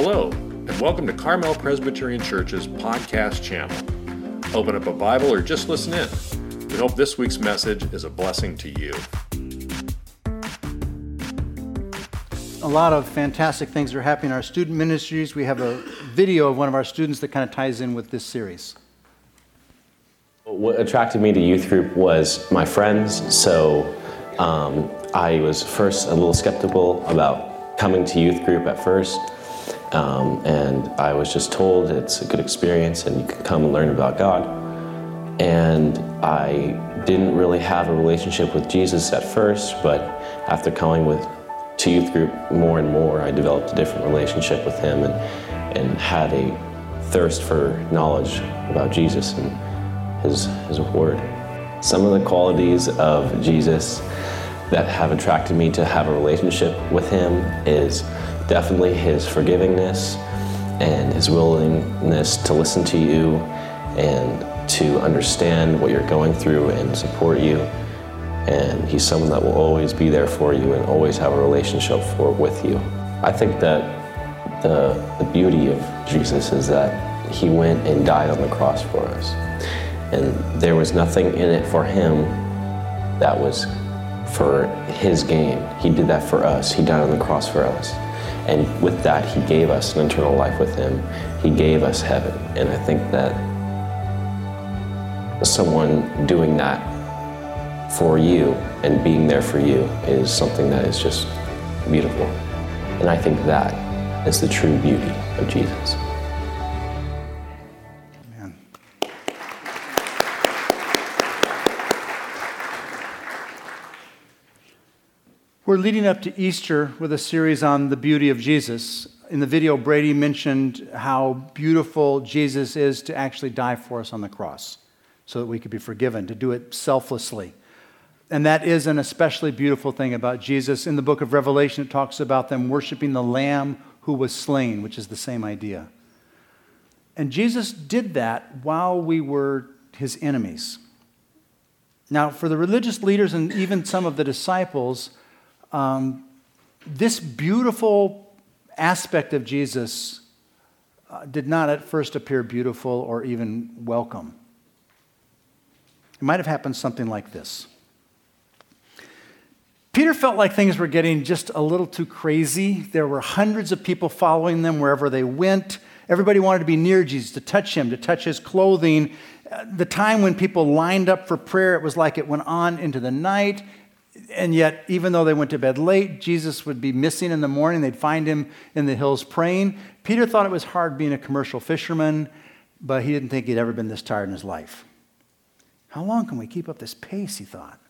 Hello, and welcome to Carmel Presbyterian Church's podcast channel. Open up a Bible or just listen in. We hope this week's message is a blessing to you. A lot of fantastic things are happening in our student ministries. We have a video of one of our students that kind of ties in with this series. What attracted me to youth group was my friends. So um, I was first a little skeptical about coming to youth group at first. Um, and I was just told it's a good experience and you can come and learn about God. And I didn't really have a relationship with Jesus at first, but after coming with to youth group more and more, I developed a different relationship with Him and, and had a thirst for knowledge about Jesus and His, His Word. Some of the qualities of Jesus that have attracted me to have a relationship with Him is definitely his forgivingness and his willingness to listen to you and to understand what you're going through and support you. And he's someone that will always be there for you and always have a relationship for with you. I think that the, the beauty of Jesus is that he went and died on the cross for us. And there was nothing in it for him that was for his gain. He did that for us. He died on the cross for us. And with that, He gave us an eternal life with Him. He gave us heaven. And I think that someone doing that for you and being there for you is something that is just beautiful. And I think that is the true beauty of Jesus. We're leading up to Easter with a series on the beauty of Jesus. In the video, Brady mentioned how beautiful Jesus is to actually die for us on the cross so that we could be forgiven, to do it selflessly. And that is an especially beautiful thing about Jesus. In the book of Revelation, it talks about them worshiping the Lamb who was slain, which is the same idea. And Jesus did that while we were his enemies. Now, for the religious leaders and even some of the disciples, um, this beautiful aspect of Jesus uh, did not at first appear beautiful or even welcome. It might have happened something like this. Peter felt like things were getting just a little too crazy. There were hundreds of people following them wherever they went. Everybody wanted to be near Jesus, to touch him, to touch his clothing. Uh, the time when people lined up for prayer, it was like it went on into the night and yet, even though they went to bed late, Jesus would be missing in the morning. They'd find him in the hills praying. Peter thought it was hard being a commercial fisherman, but he didn't think he'd ever been this tired in his life. How long can we keep up this pace? He thought.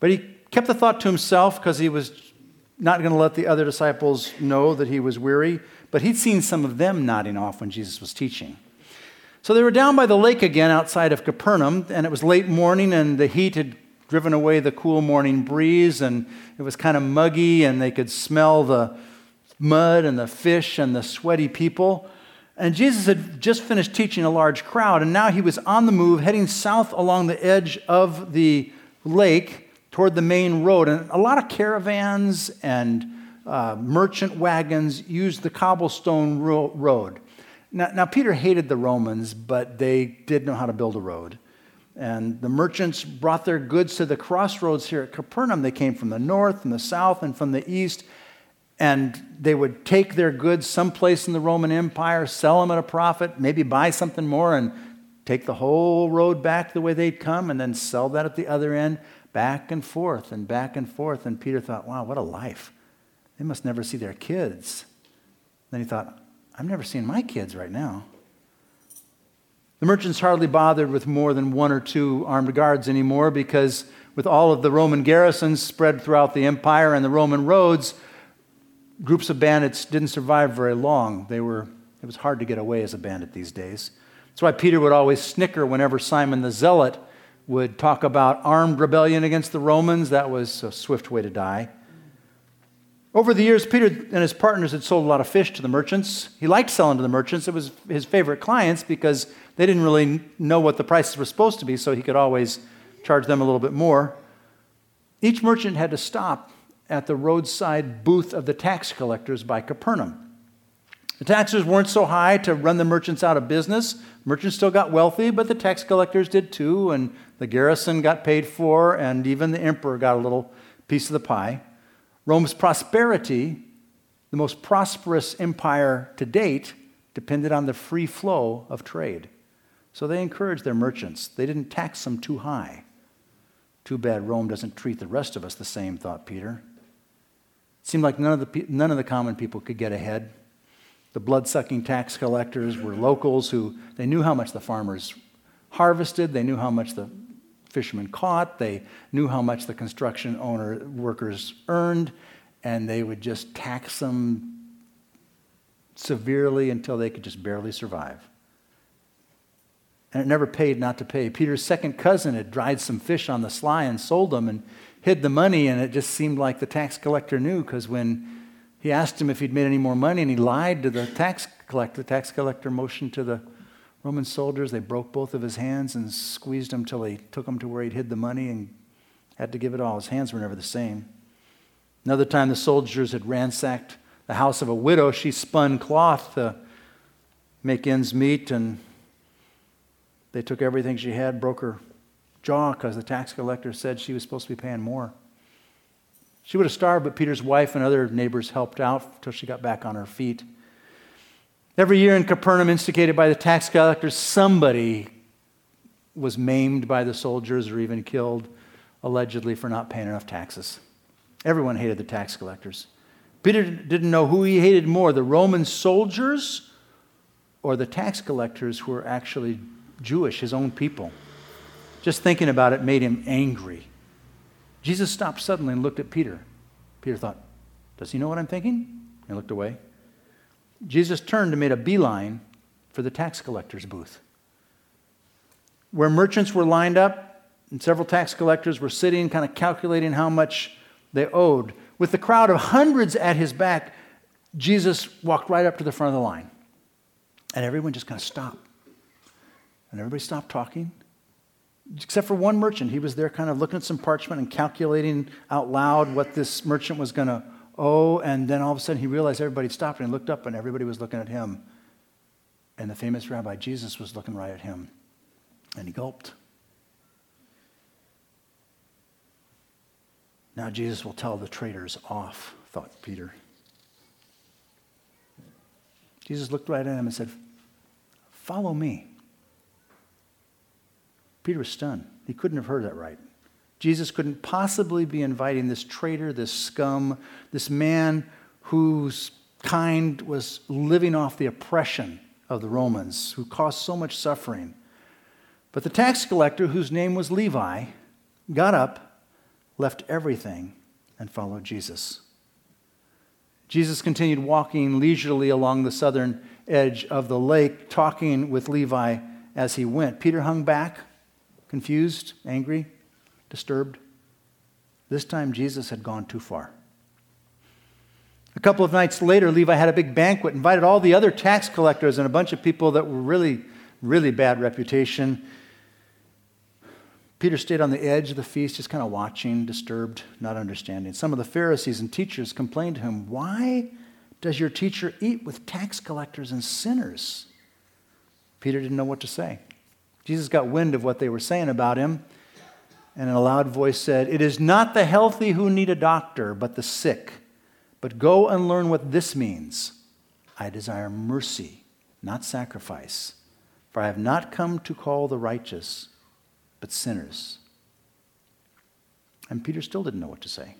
But he kept the thought to himself because he was not going to let the other disciples know that he was weary, but he'd seen some of them nodding off when Jesus was teaching. So they were down by the lake again outside of Capernaum, and it was late morning, and the heat had driven away the cool morning breeze, and it was kind of muggy, and they could smell the mud and the fish and the sweaty people. And Jesus had just finished teaching a large crowd, and now he was on the move, heading south along the edge of the lake toward the main road. And a lot of caravans and uh, merchant wagons used the cobblestone ro- road. Now, now, Peter hated the Romans, but they did know how to build a road. And the merchants brought their goods to the crossroads here at Capernaum. They came from the north, from the south, and from the east. And they would take their goods someplace in the Roman Empire, sell them at a profit, maybe buy something more, and take the whole road back the way they'd come, and then sell that at the other end, back and forth and back and forth. And Peter thought, wow, what a life. They must never see their kids. Then he thought, I'm never seeing my kids right now. The merchants hardly bothered with more than one or two armed guards anymore because, with all of the Roman garrisons spread throughout the empire and the Roman roads, groups of bandits didn't survive very long. They were, it was hard to get away as a bandit these days. That's why Peter would always snicker whenever Simon the Zealot would talk about armed rebellion against the Romans. That was a swift way to die. Over the years, Peter and his partners had sold a lot of fish to the merchants. He liked selling to the merchants. It was his favorite clients because they didn't really know what the prices were supposed to be, so he could always charge them a little bit more. Each merchant had to stop at the roadside booth of the tax collectors by Capernaum. The taxes weren't so high to run the merchants out of business. Merchants still got wealthy, but the tax collectors did too, and the garrison got paid for, and even the emperor got a little piece of the pie. Rome's prosperity, the most prosperous empire to date, depended on the free flow of trade. So they encouraged their merchants. They didn't tax them too high. Too bad Rome doesn't treat the rest of us the same, thought Peter. It seemed like none of the, none of the common people could get ahead. The blood sucking tax collectors were locals who they knew how much the farmers harvested, they knew how much the fishermen caught, they knew how much the construction owner workers earned, and they would just tax them severely until they could just barely survive. And it never paid not to pay. Peter's second cousin had dried some fish on the sly and sold them and hid the money, and it just seemed like the tax collector knew because when he asked him if he'd made any more money and he lied to the tax collector, the tax collector motioned to the Roman soldiers. They broke both of his hands and squeezed him till they took him to where he'd hid the money and had to give it all. His hands were never the same. Another time, the soldiers had ransacked the house of a widow. She spun cloth to make ends meet, and they took everything she had, broke her jaw because the tax collector said she was supposed to be paying more. She would have starved, but Peter's wife and other neighbors helped out until she got back on her feet. Every year in Capernaum, instigated by the tax collectors, somebody was maimed by the soldiers or even killed, allegedly for not paying enough taxes. Everyone hated the tax collectors. Peter didn't know who he hated more the Roman soldiers or the tax collectors who were actually Jewish, his own people. Just thinking about it made him angry. Jesus stopped suddenly and looked at Peter. Peter thought, Does he know what I'm thinking? He looked away. Jesus turned and made a beeline for the tax collector's booth. Where merchants were lined up, and several tax collectors were sitting, kind of calculating how much they owed. With the crowd of hundreds at his back, Jesus walked right up to the front of the line. And everyone just kind of stopped. And everybody stopped talking, except for one merchant. He was there kind of looking at some parchment and calculating out loud what this merchant was going to owe. And then all of a sudden he realized everybody stopped and he looked up and everybody was looking at him. And the famous rabbi Jesus was looking right at him. And he gulped. Now Jesus will tell the traitors off, thought Peter. Jesus looked right at him and said, Follow me. Peter was stunned. He couldn't have heard that right. Jesus couldn't possibly be inviting this traitor, this scum, this man whose kind was living off the oppression of the Romans, who caused so much suffering. But the tax collector, whose name was Levi, got up, left everything, and followed Jesus. Jesus continued walking leisurely along the southern edge of the lake, talking with Levi as he went. Peter hung back confused, angry, disturbed. This time, Jesus had gone too far. A couple of nights later, Levi had a big banquet, invited all the other tax collectors and a bunch of people that were really, really bad reputation. Peter stayed on the edge of the feast, just kind of watching, disturbed, not understanding. Some of the Pharisees and teachers complained to him, Why does your teacher eat with tax collectors and sinners? Peter didn't know what to say. Jesus got wind of what they were saying about him, and in a loud voice said, It is not the healthy who need a doctor, but the sick. But go and learn what this means. I desire mercy, not sacrifice, for I have not come to call the righteous, but sinners. And Peter still didn't know what to say.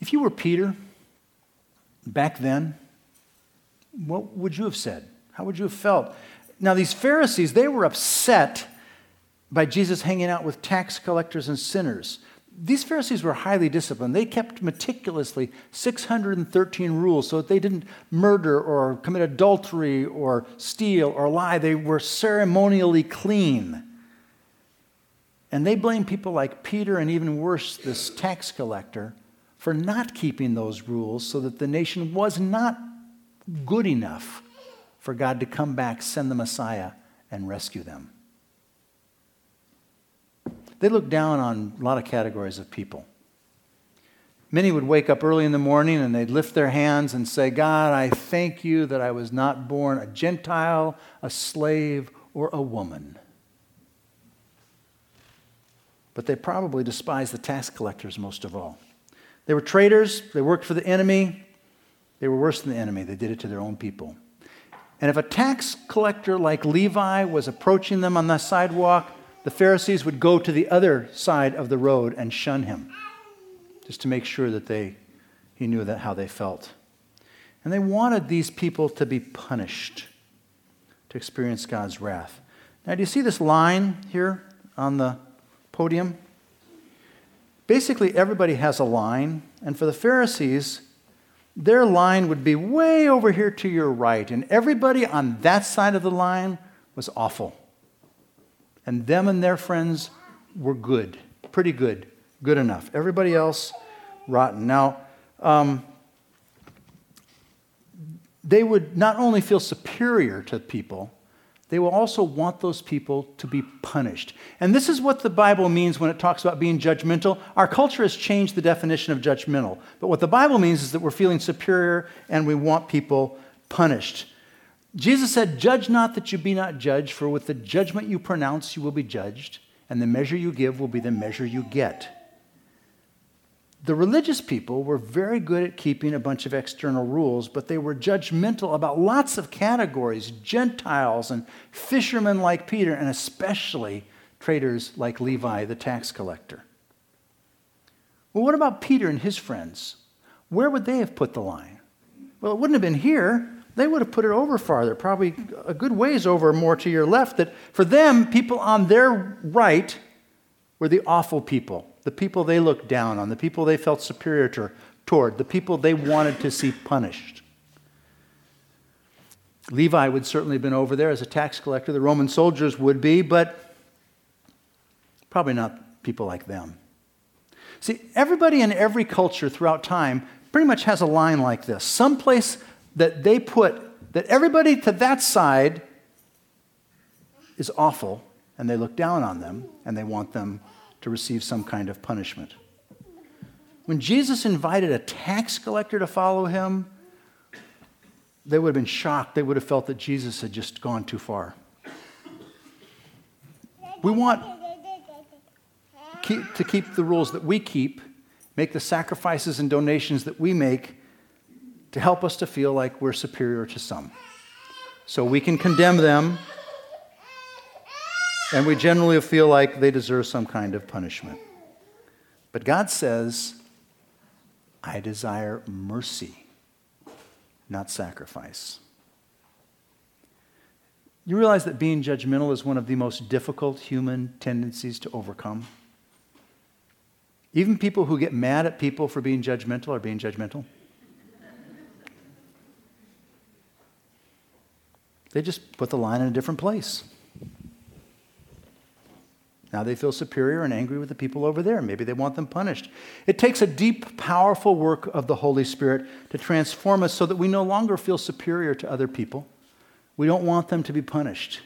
If you were Peter back then, what would you have said? How would you have felt? Now, these Pharisees, they were upset by Jesus hanging out with tax collectors and sinners. These Pharisees were highly disciplined. They kept meticulously 613 rules so that they didn't murder or commit adultery or steal or lie. They were ceremonially clean. And they blame people like Peter and even worse, this tax collector, for not keeping those rules so that the nation was not good enough for God to come back, send the Messiah, and rescue them. They look down on a lot of categories of people. Many would wake up early in the morning and they'd lift their hands and say, God, I thank you that I was not born a Gentile, a slave, or a woman. But they probably despised the tax collectors most of all. They were traitors, they worked for the enemy, they were worse than the enemy, they did it to their own people. And if a tax collector like Levi was approaching them on the sidewalk, the Pharisees would go to the other side of the road and shun him, just to make sure that they, he knew that how they felt. And they wanted these people to be punished, to experience God's wrath. Now, do you see this line here on the podium? Basically, everybody has a line, and for the Pharisees, their line would be way over here to your right, and everybody on that side of the line was awful. And them and their friends were good, pretty good, good enough. Everybody else, rotten. Now, um, they would not only feel superior to people, they will also want those people to be punished. And this is what the Bible means when it talks about being judgmental. Our culture has changed the definition of judgmental. But what the Bible means is that we're feeling superior and we want people punished. Jesus said, Judge not that you be not judged, for with the judgment you pronounce, you will be judged, and the measure you give will be the measure you get. The religious people were very good at keeping a bunch of external rules, but they were judgmental about lots of categories Gentiles and fishermen like Peter, and especially traders like Levi, the tax collector. Well, what about Peter and his friends? Where would they have put the line? Well, it wouldn't have been here they would have put it over farther, probably a good ways over more to your left. That for them, people on their right were the awful people, the people they looked down on, the people they felt superior to, toward, the people they wanted to see punished. Levi would certainly have been over there as a tax collector. The Roman soldiers would be, but probably not people like them. See, everybody in every culture throughout time pretty much has a line like this. Someplace that they put that everybody to that side is awful and they look down on them and they want them to receive some kind of punishment. When Jesus invited a tax collector to follow him, they would have been shocked. They would have felt that Jesus had just gone too far. We want to keep the rules that we keep, make the sacrifices and donations that we make, to help us to feel like we're superior to some. So we can condemn them, and we generally feel like they deserve some kind of punishment. But God says, I desire mercy, not sacrifice. You realize that being judgmental is one of the most difficult human tendencies to overcome? Even people who get mad at people for being judgmental are being judgmental. They just put the line in a different place. Now they feel superior and angry with the people over there. Maybe they want them punished. It takes a deep, powerful work of the Holy Spirit to transform us so that we no longer feel superior to other people. We don't want them to be punished.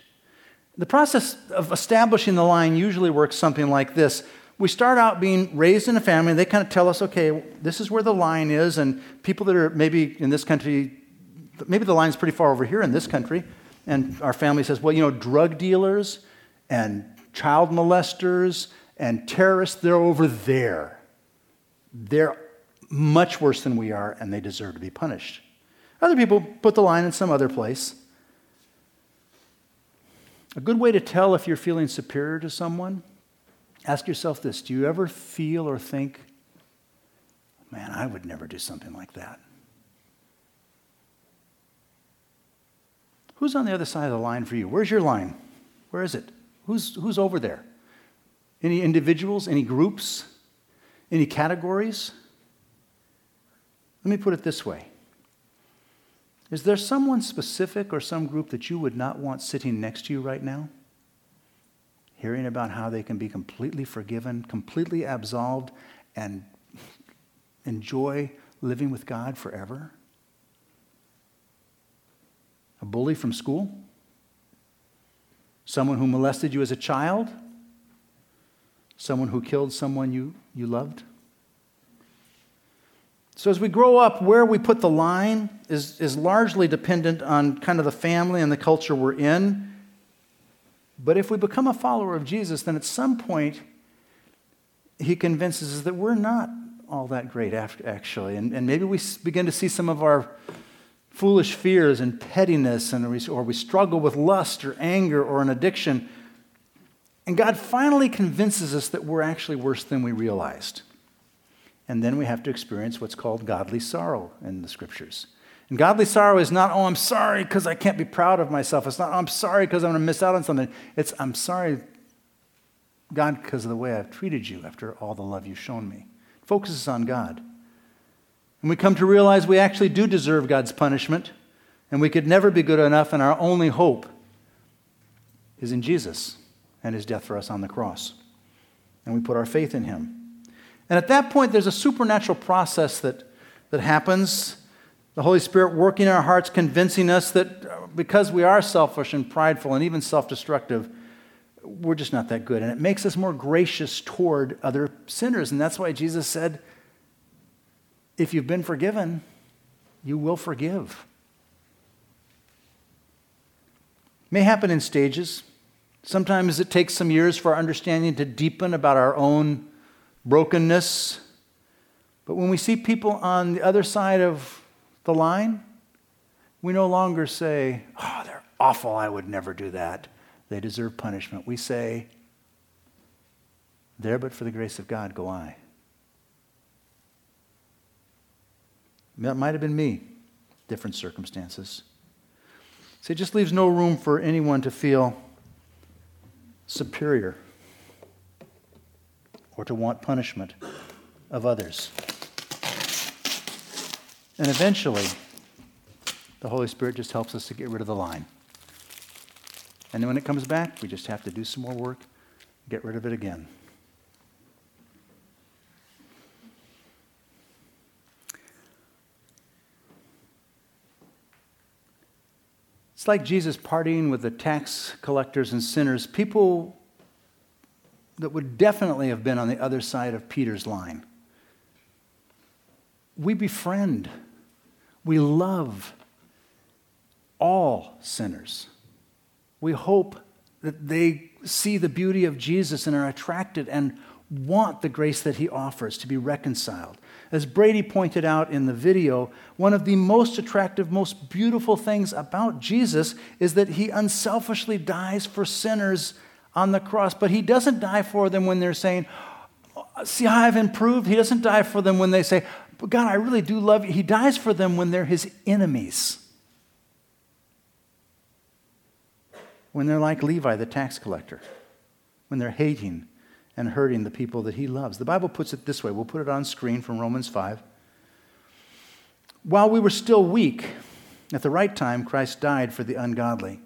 The process of establishing the line usually works something like this. We start out being raised in a family, and they kind of tell us, okay, this is where the line is, and people that are maybe in this country maybe the line's pretty far over here in this country. And our family says, well, you know, drug dealers and child molesters and terrorists, they're over there. They're much worse than we are, and they deserve to be punished. Other people put the line in some other place. A good way to tell if you're feeling superior to someone, ask yourself this Do you ever feel or think, man, I would never do something like that? Who's on the other side of the line for you? Where's your line? Where is it? Who's, who's over there? Any individuals? Any groups? Any categories? Let me put it this way Is there someone specific or some group that you would not want sitting next to you right now? Hearing about how they can be completely forgiven, completely absolved, and enjoy living with God forever? A bully from school? Someone who molested you as a child? Someone who killed someone you, you loved? So, as we grow up, where we put the line is, is largely dependent on kind of the family and the culture we're in. But if we become a follower of Jesus, then at some point, he convinces us that we're not all that great, actually. And, and maybe we begin to see some of our foolish fears and pettiness, and we, or we struggle with lust or anger or an addiction. And God finally convinces us that we're actually worse than we realized. And then we have to experience what's called godly sorrow in the scriptures. And godly sorrow is not, oh, I'm sorry because I can't be proud of myself. It's not, oh, I'm sorry because I'm going to miss out on something. It's, I'm sorry, God, because of the way I've treated you after all the love you've shown me. It focuses on God. And we come to realize we actually do deserve God's punishment, and we could never be good enough, and our only hope is in Jesus and his death for us on the cross. And we put our faith in him. And at that point, there's a supernatural process that, that happens. The Holy Spirit working in our hearts, convincing us that uh, because we are selfish and prideful and even self destructive, we're just not that good. And it makes us more gracious toward other sinners. And that's why Jesus said, if you've been forgiven, you will forgive. May happen in stages. Sometimes it takes some years for our understanding to deepen about our own brokenness. But when we see people on the other side of the line, we no longer say, Oh, they're awful. I would never do that. They deserve punishment. We say, There but for the grace of God go I. That might have been me, different circumstances. See, it just leaves no room for anyone to feel superior or to want punishment of others. And eventually, the Holy Spirit just helps us to get rid of the line. And then when it comes back, we just have to do some more work, get rid of it again. It's like Jesus partying with the tax collectors and sinners, people that would definitely have been on the other side of Peter's line. We befriend, we love all sinners. We hope that they see the beauty of Jesus and are attracted and want the grace that he offers to be reconciled. As Brady pointed out in the video, one of the most attractive, most beautiful things about Jesus is that he unselfishly dies for sinners on the cross, but he doesn't die for them when they're saying, See how I've improved? He doesn't die for them when they say, But God, I really do love you. He dies for them when they're his enemies. When they're like Levi, the tax collector, when they're hating and hurting the people that he loves. The Bible puts it this way we'll put it on screen from Romans 5. While we were still weak, at the right time, Christ died for the ungodly.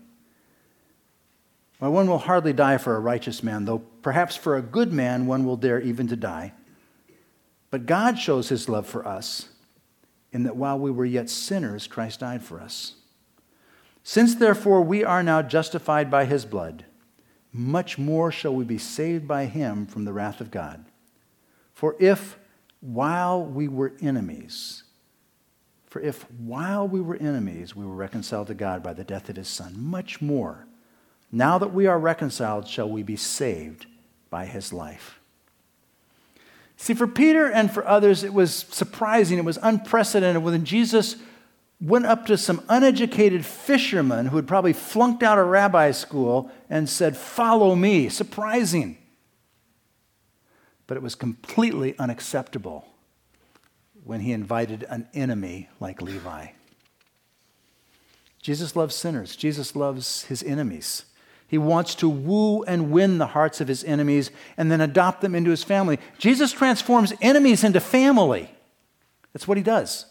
Well, one will hardly die for a righteous man, though perhaps for a good man one will dare even to die. But God shows his love for us in that while we were yet sinners, Christ died for us. Since therefore we are now justified by his blood, much more shall we be saved by him from the wrath of God. For if while we were enemies, for if while we were enemies we were reconciled to God by the death of his Son, much more, now that we are reconciled, shall we be saved by his life. See, for Peter and for others, it was surprising, it was unprecedented when Jesus went up to some uneducated fishermen who had probably flunked out of rabbi school and said, Follow me. Surprising. But it was completely unacceptable when he invited an enemy like Levi. Jesus loves sinners, Jesus loves his enemies. He wants to woo and win the hearts of his enemies and then adopt them into his family. Jesus transforms enemies into family. That's what he does.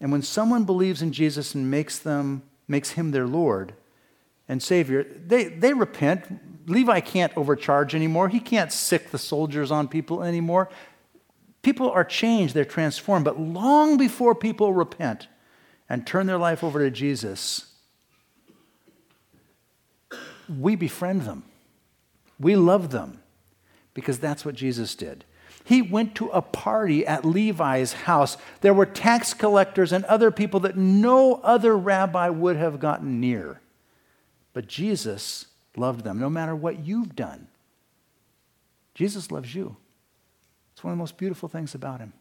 And when someone believes in Jesus and makes, them, makes him their Lord and Savior, they, they repent. Levi can't overcharge anymore. He can't sick the soldiers on people anymore. People are changed, they're transformed. But long before people repent and turn their life over to Jesus, we befriend them. We love them because that's what Jesus did. He went to a party at Levi's house. There were tax collectors and other people that no other rabbi would have gotten near. But Jesus loved them no matter what you've done. Jesus loves you. It's one of the most beautiful things about him.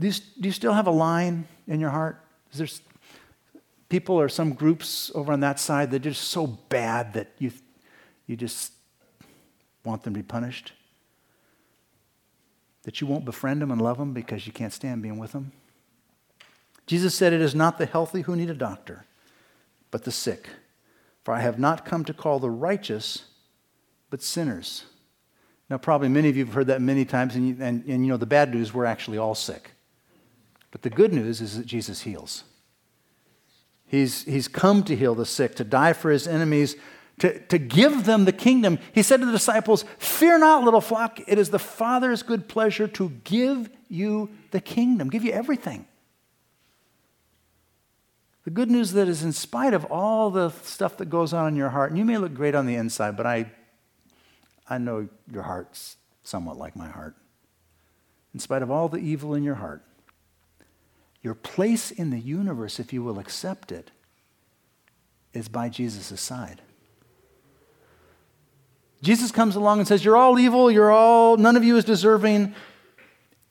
Do you, do you still have a line in your heart? Is there people or some groups over on that side that are just so bad that you, you just want them to be punished? That you won't befriend them and love them because you can't stand being with them? Jesus said, It is not the healthy who need a doctor, but the sick. For I have not come to call the righteous, but sinners. Now, probably many of you have heard that many times, and, you, and, and you know the bad news, we're actually all sick. But the good news is that Jesus heals. He's, he's come to heal the sick, to die for his enemies, to, to give them the kingdom. He said to the disciples, Fear not, little flock, it is the Father's good pleasure to give you the kingdom, give you everything. The good news that is, in spite of all the stuff that goes on in your heart, and you may look great on the inside, but I, I know your heart's somewhat like my heart. In spite of all the evil in your heart, your place in the universe, if you will accept it, is by Jesus' side. Jesus comes along and says, You're all evil, you're all, none of you is deserving,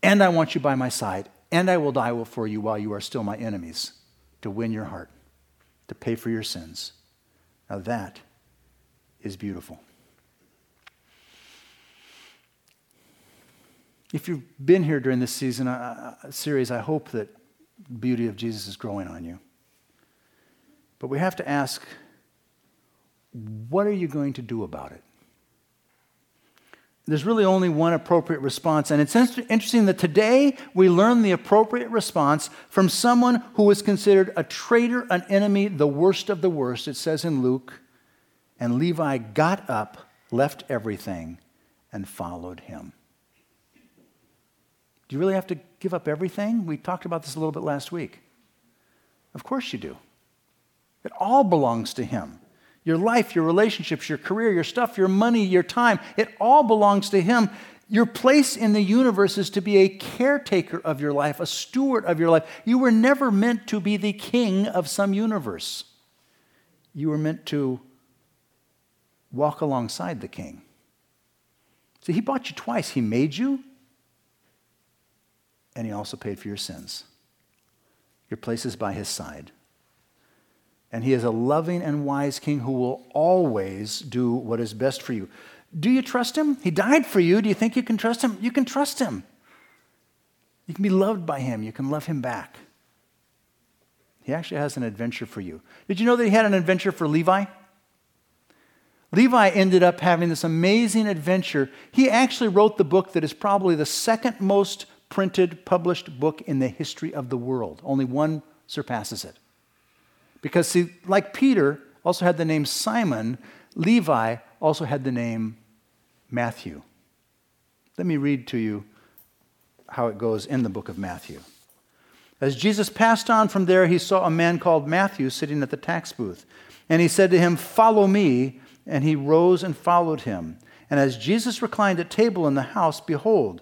and I want you by my side, and I will die for you while you are still my enemies to win your heart, to pay for your sins. Now that is beautiful. If you've been here during this season uh, series, I hope that beauty of Jesus is growing on you. But we have to ask what are you going to do about it? There's really only one appropriate response. And it's interesting that today we learn the appropriate response from someone who was considered a traitor, an enemy, the worst of the worst. It says in Luke, and Levi got up, left everything, and followed him. Do you really have to give up everything? We talked about this a little bit last week. Of course you do. It all belongs to Him. Your life, your relationships, your career, your stuff, your money, your time, it all belongs to Him. Your place in the universe is to be a caretaker of your life, a steward of your life. You were never meant to be the king of some universe. You were meant to walk alongside the king. See, he bought you twice. He made you, and he also paid for your sins. Your place is by his side. And he is a loving and wise king who will always do what is best for you. Do you trust him? He died for you. Do you think you can trust him? You can trust him. You can be loved by him. You can love him back. He actually has an adventure for you. Did you know that he had an adventure for Levi? Levi ended up having this amazing adventure. He actually wrote the book that is probably the second most printed, published book in the history of the world. Only one surpasses it. Because, see, like Peter also had the name Simon, Levi also had the name Matthew. Let me read to you how it goes in the book of Matthew. As Jesus passed on from there, he saw a man called Matthew sitting at the tax booth. And he said to him, Follow me. And he rose and followed him. And as Jesus reclined at table in the house, behold,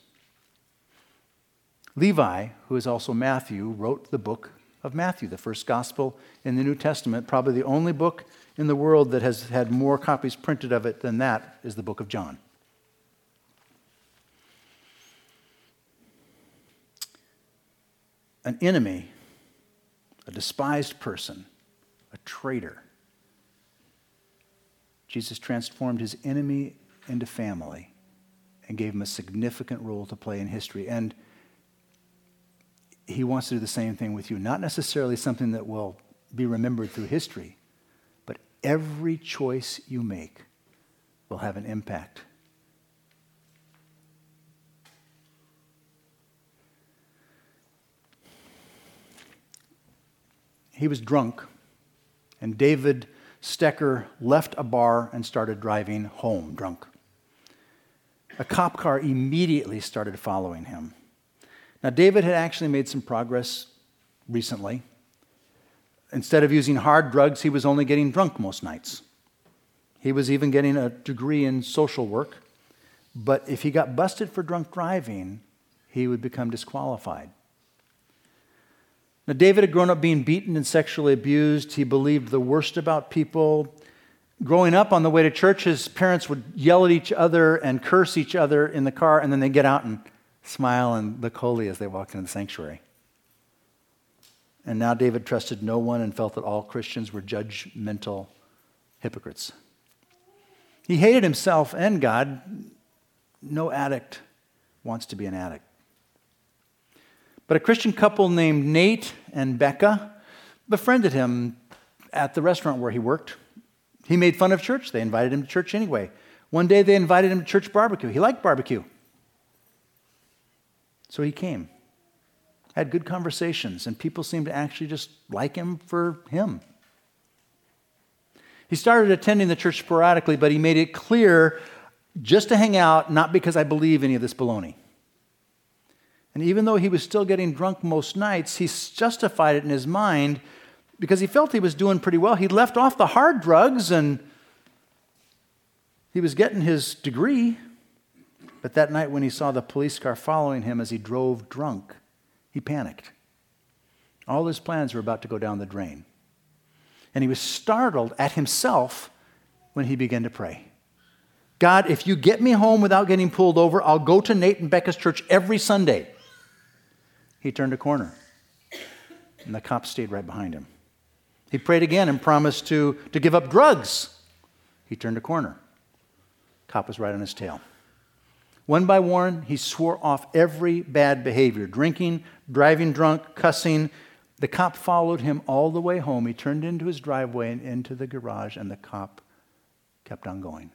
Levi, who is also Matthew, wrote the book of Matthew, the first gospel in the New Testament. Probably the only book in the world that has had more copies printed of it than that is the book of John. An enemy, a despised person, a traitor. Jesus transformed his enemy into family and gave him a significant role to play in history. And he wants to do the same thing with you. Not necessarily something that will be remembered through history, but every choice you make will have an impact. He was drunk, and David Stecker left a bar and started driving home drunk. A cop car immediately started following him. Now, David had actually made some progress recently. Instead of using hard drugs, he was only getting drunk most nights. He was even getting a degree in social work. But if he got busted for drunk driving, he would become disqualified. Now, David had grown up being beaten and sexually abused. He believed the worst about people. Growing up on the way to church, his parents would yell at each other and curse each other in the car, and then they'd get out and smile and look holy as they walked into the sanctuary. And now David trusted no one and felt that all Christians were judgmental hypocrites. He hated himself and God. No addict wants to be an addict. But a Christian couple named Nate and Becca befriended him at the restaurant where he worked. He made fun of church. They invited him to church anyway. One day they invited him to church barbecue. He liked barbecue. So he came, had good conversations, and people seemed to actually just like him for him. He started attending the church sporadically, but he made it clear just to hang out, not because I believe any of this baloney. And even though he was still getting drunk most nights, he justified it in his mind because he felt he was doing pretty well. He left off the hard drugs and he was getting his degree. But that night, when he saw the police car following him as he drove drunk, he panicked. All his plans were about to go down the drain. And he was startled at himself when he began to pray. God, if you get me home without getting pulled over, I'll go to Nate and Becca's church every Sunday. He turned a corner, and the cops stayed right behind him. He prayed again and promised to, to give up drugs. He turned a corner. Cop was right on his tail. One by one, he swore off every bad behavior drinking, driving drunk, cussing. The cop followed him all the way home. He turned into his driveway and into the garage, and the cop kept on going.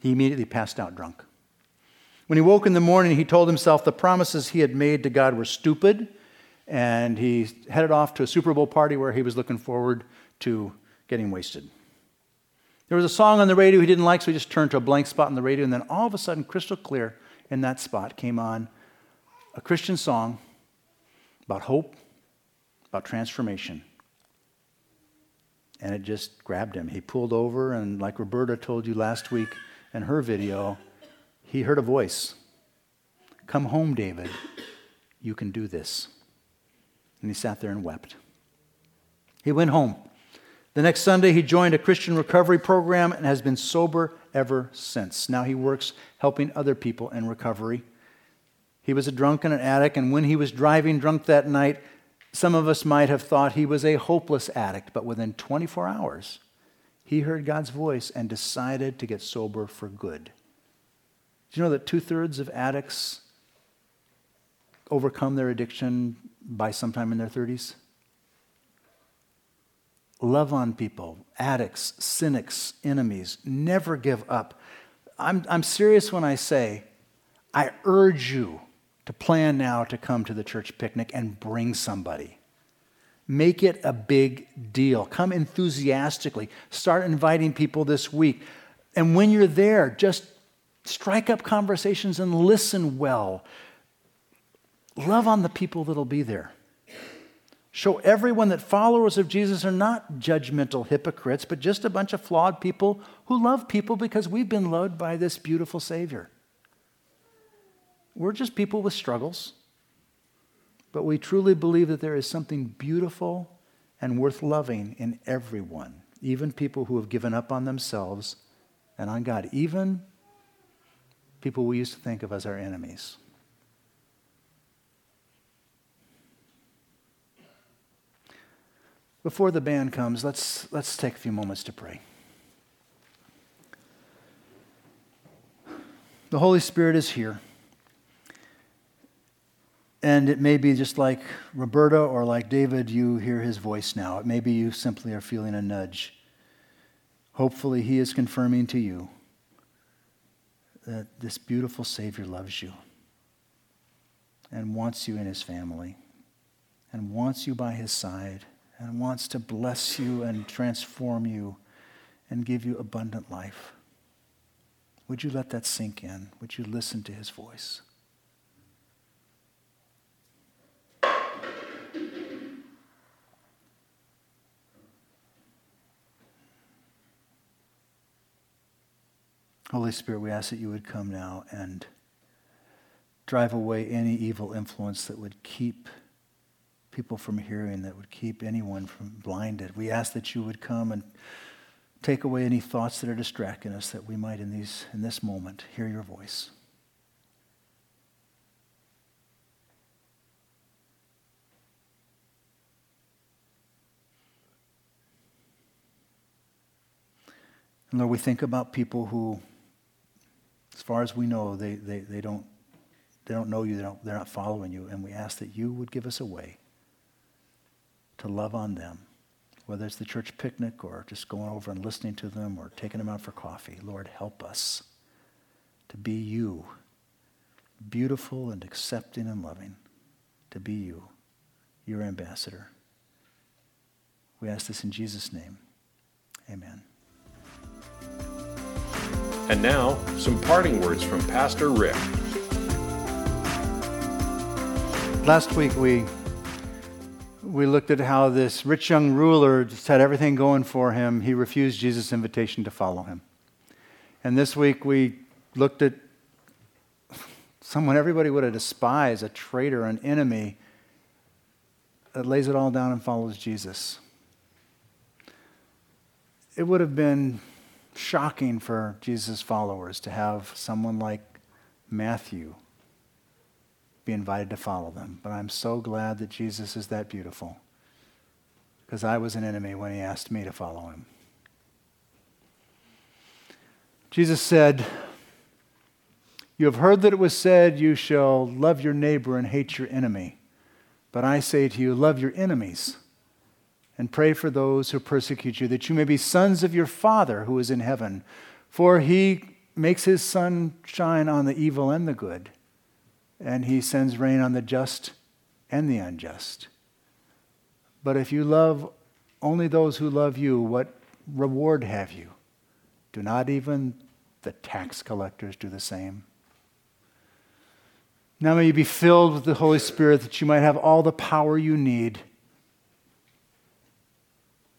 He immediately passed out drunk. When he woke in the morning, he told himself the promises he had made to God were stupid, and he headed off to a Super Bowl party where he was looking forward to getting wasted. There was a song on the radio he didn't like, so he just turned to a blank spot on the radio, and then all of a sudden, crystal clear in that spot came on a Christian song about hope, about transformation. And it just grabbed him. He pulled over, and like Roberta told you last week in her video, he heard a voice Come home, David. You can do this. And he sat there and wept. He went home. The next Sunday, he joined a Christian recovery program and has been sober ever since. Now he works helping other people in recovery. He was a drunk and an addict, and when he was driving drunk that night, some of us might have thought he was a hopeless addict, but within 24 hours, he heard God's voice and decided to get sober for good. Do you know that two thirds of addicts overcome their addiction by sometime in their 30s? Love on people, addicts, cynics, enemies. Never give up. I'm, I'm serious when I say, I urge you to plan now to come to the church picnic and bring somebody. Make it a big deal. Come enthusiastically. Start inviting people this week. And when you're there, just strike up conversations and listen well. Love on the people that'll be there. Show everyone that followers of Jesus are not judgmental hypocrites, but just a bunch of flawed people who love people because we've been loved by this beautiful Savior. We're just people with struggles, but we truly believe that there is something beautiful and worth loving in everyone, even people who have given up on themselves and on God, even people we used to think of as our enemies. Before the band comes, let's, let's take a few moments to pray. The Holy Spirit is here. And it may be just like Roberta or like David, you hear his voice now. It may be you simply are feeling a nudge. Hopefully, he is confirming to you that this beautiful Savior loves you and wants you in his family. and wants you by his side and wants to bless you and transform you and give you abundant life. Would you let that sink in? Would you listen to his voice? Holy Spirit, we ask that you would come now and drive away any evil influence that would keep people from hearing, that would keep anyone from blinded. We ask that you would come and take away any thoughts that are distracting us, that we might in, these, in this moment hear your voice. And Lord, we think about people who, as far as we know, they, they, they, don't, they don't know you, they don't, they're not following you, and we ask that you would give us a way to love on them, whether it's the church picnic or just going over and listening to them or taking them out for coffee. Lord, help us to be you, beautiful and accepting and loving, to be you, your ambassador. We ask this in Jesus' name. Amen. And now, some parting words from Pastor Rick. Last week we we looked at how this rich young ruler just had everything going for him. He refused Jesus' invitation to follow him. And this week we looked at someone everybody would have despised, a traitor, an enemy, that lays it all down and follows Jesus. It would have been shocking for Jesus' followers to have someone like Matthew be invited to follow them. But I'm so glad that Jesus is that beautiful because I was an enemy when he asked me to follow him. Jesus said, You have heard that it was said, You shall love your neighbor and hate your enemy. But I say to you, love your enemies and pray for those who persecute you, that you may be sons of your Father who is in heaven. For he makes his sun shine on the evil and the good, and he sends rain on the just and the unjust. But if you love only those who love you, what reward have you? Do not even the tax collectors do the same? Now may you be filled with the Holy Spirit that you might have all the power you need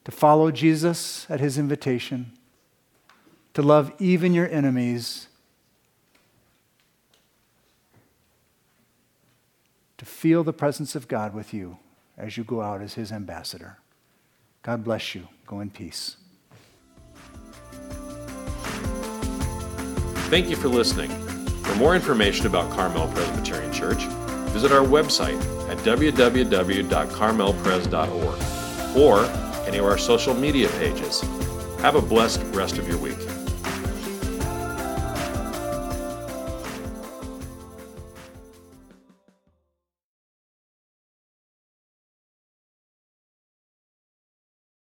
to follow Jesus at his invitation, to love even your enemies, to feel the presence of God with you as you go out as his ambassador. God bless you. Go in peace. Thank you for listening. For more information about Carmel Presbyterian Church, visit our website at www.carmelpres.org or any of our social media pages. Have a blessed rest of your week.